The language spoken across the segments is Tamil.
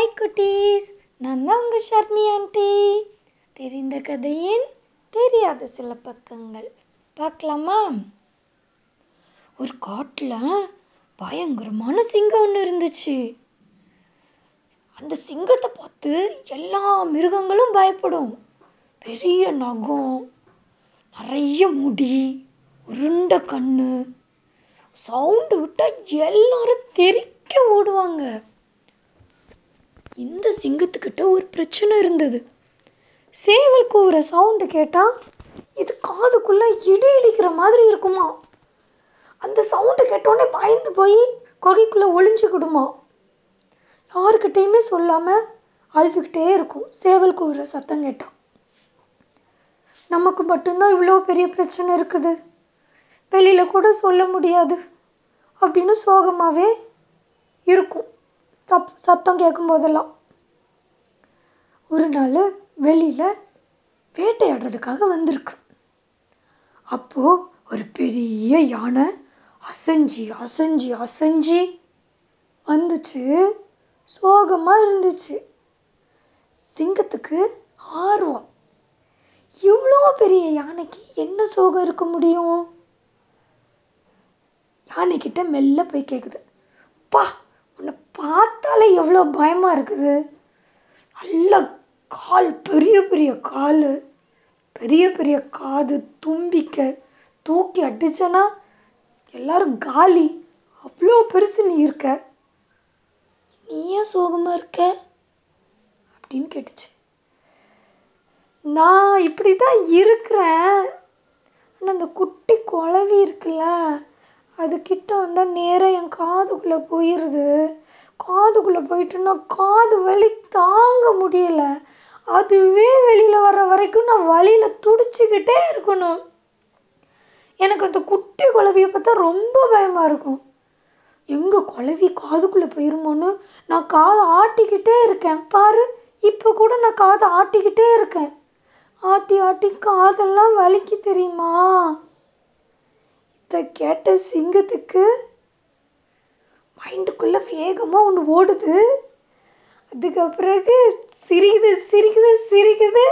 ஹாய் குட்டீஸ். நான் தான் உங்கள் ஷர்மி ஆண்டி தெரிந்த கதையின் தெரியாத சில பக்கங்கள். பார்க்கலாமா? ஒரு காட்டில் பயங்கரமான சிங்கம் ஒன்று இருந்துச்சு. அந்த சிங்கத்தை பார்த்து எல்லா மிருகங்களும் பயப்படும். பெரிய நகம் நிறைய முடி உருண்ட கண்ணு. சவுண்டு விட்டால் எல்லாரும் தெறிக்க ஓடுவாங்க. இந்த சிங்கத்துக்கிட்ட ஒரு பிரச்சனை இருந்தது. சேவல் கூவுற சவுண்டு கேட்டால் இது காதுக்குள்ளே இடி இடிக்கிற மாதிரி இருக்குமா? அந்த சவுண்டு கேட்டோடனே பயந்து போய் குகைக்குள்ளே ஒளிஞ்சுக்கிடுமா? யாருக்கிட்டேயுமே சொல்லாமல் அழுதுகிட்டே இருக்கும். சேவல் கூவுற சத்தம் கேட்டால் நமக்கு மட்டும்தான் இவ்வளோ பெரிய பிரச்சனை இருக்குது. வெளியில் கூட சொல்ல முடியாது அப்படின்னு சோகமாகவே இருக்கும். சப் சத்தம் கேட்கும் போதெல்லாம் ஒரு நாள் வெளியில் வேட்டையாடுறதுக்காக வந்திருக்கு. அப்போது ஒரு பெரிய யானை அசைஞ்சி அசைஞ்சி அசைஞ்சி வந்துச்சு. சோகமாக இருந்துச்சு. சிங்கத்துக்கு ஆர்வம். இவ்வளோ பெரிய யானைக்கு என்ன சோகம் இருக்க முடியும்? யானைக்கிட்ட மெல்ல போய் கேட்குது பா பார்த்தாலே எவ்வளோ பயமாக இருக்குது. நல்ல கால் பெரிய பெரிய கால். பெரிய பெரிய காது தும்பிக்க தூக்கி அடித்தனா எல்லோரும் காலி. அவ்வளோ பெருசு நீ இருக்க. நீ ஏன் சோகமாக இருக்க? அப்படின்னு கேட்டுச்சு. நான் இப்படி தான் இருக்கிறேன். ஆனால் அந்த குட்டி குழவி இருக்குல்ல அது கிட்ட வந்தால் நேராக என் காதுக்குள்ளே போயிடுது காதுக்குள்ளே போயிட்டுன்னா காது வலி தாங்க முடியல. அதுவே வெளியில் வர்ற வரைக்கும் நான் வழியில் துடிச்சிக்கிட்டே இருக்கணும். எனக்கு அந்த குட்டி குழவியை பார்த்தா ரொம்ப பயமாக இருக்கும். எங்கே குழவி காதுக்குள்ளே போயிருமோன்னு நான் காதை ஆட்டிக்கிட்டே இருக்கேன். பாரு இப்போ கூட நான் காதை ஆட்டிக்கிட்டே இருக்கேன். ஆட்டி ஆட்டி காதெல்லாம் வலிக்கு தெரியுமா? இதை கேட்ட சிங்கத்துக்கு மைண்டுக்குள்ளே வேகமாக ஒன்று ஓடுது. அதுக்கு பிறகு சிரிக்குது சிரிக்குது சிரிக்குது.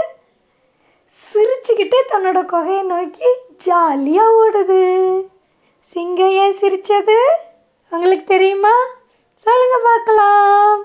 சிரிச்சுக்கிட்டே தன்னோட குகையை நோக்கி ஜாலியாக ஓடுது. சிங்கம் ஏன் சிரித்தது உங்களுக்கு தெரியுமா? சொல்லுங்கள் பார்க்கலாம்.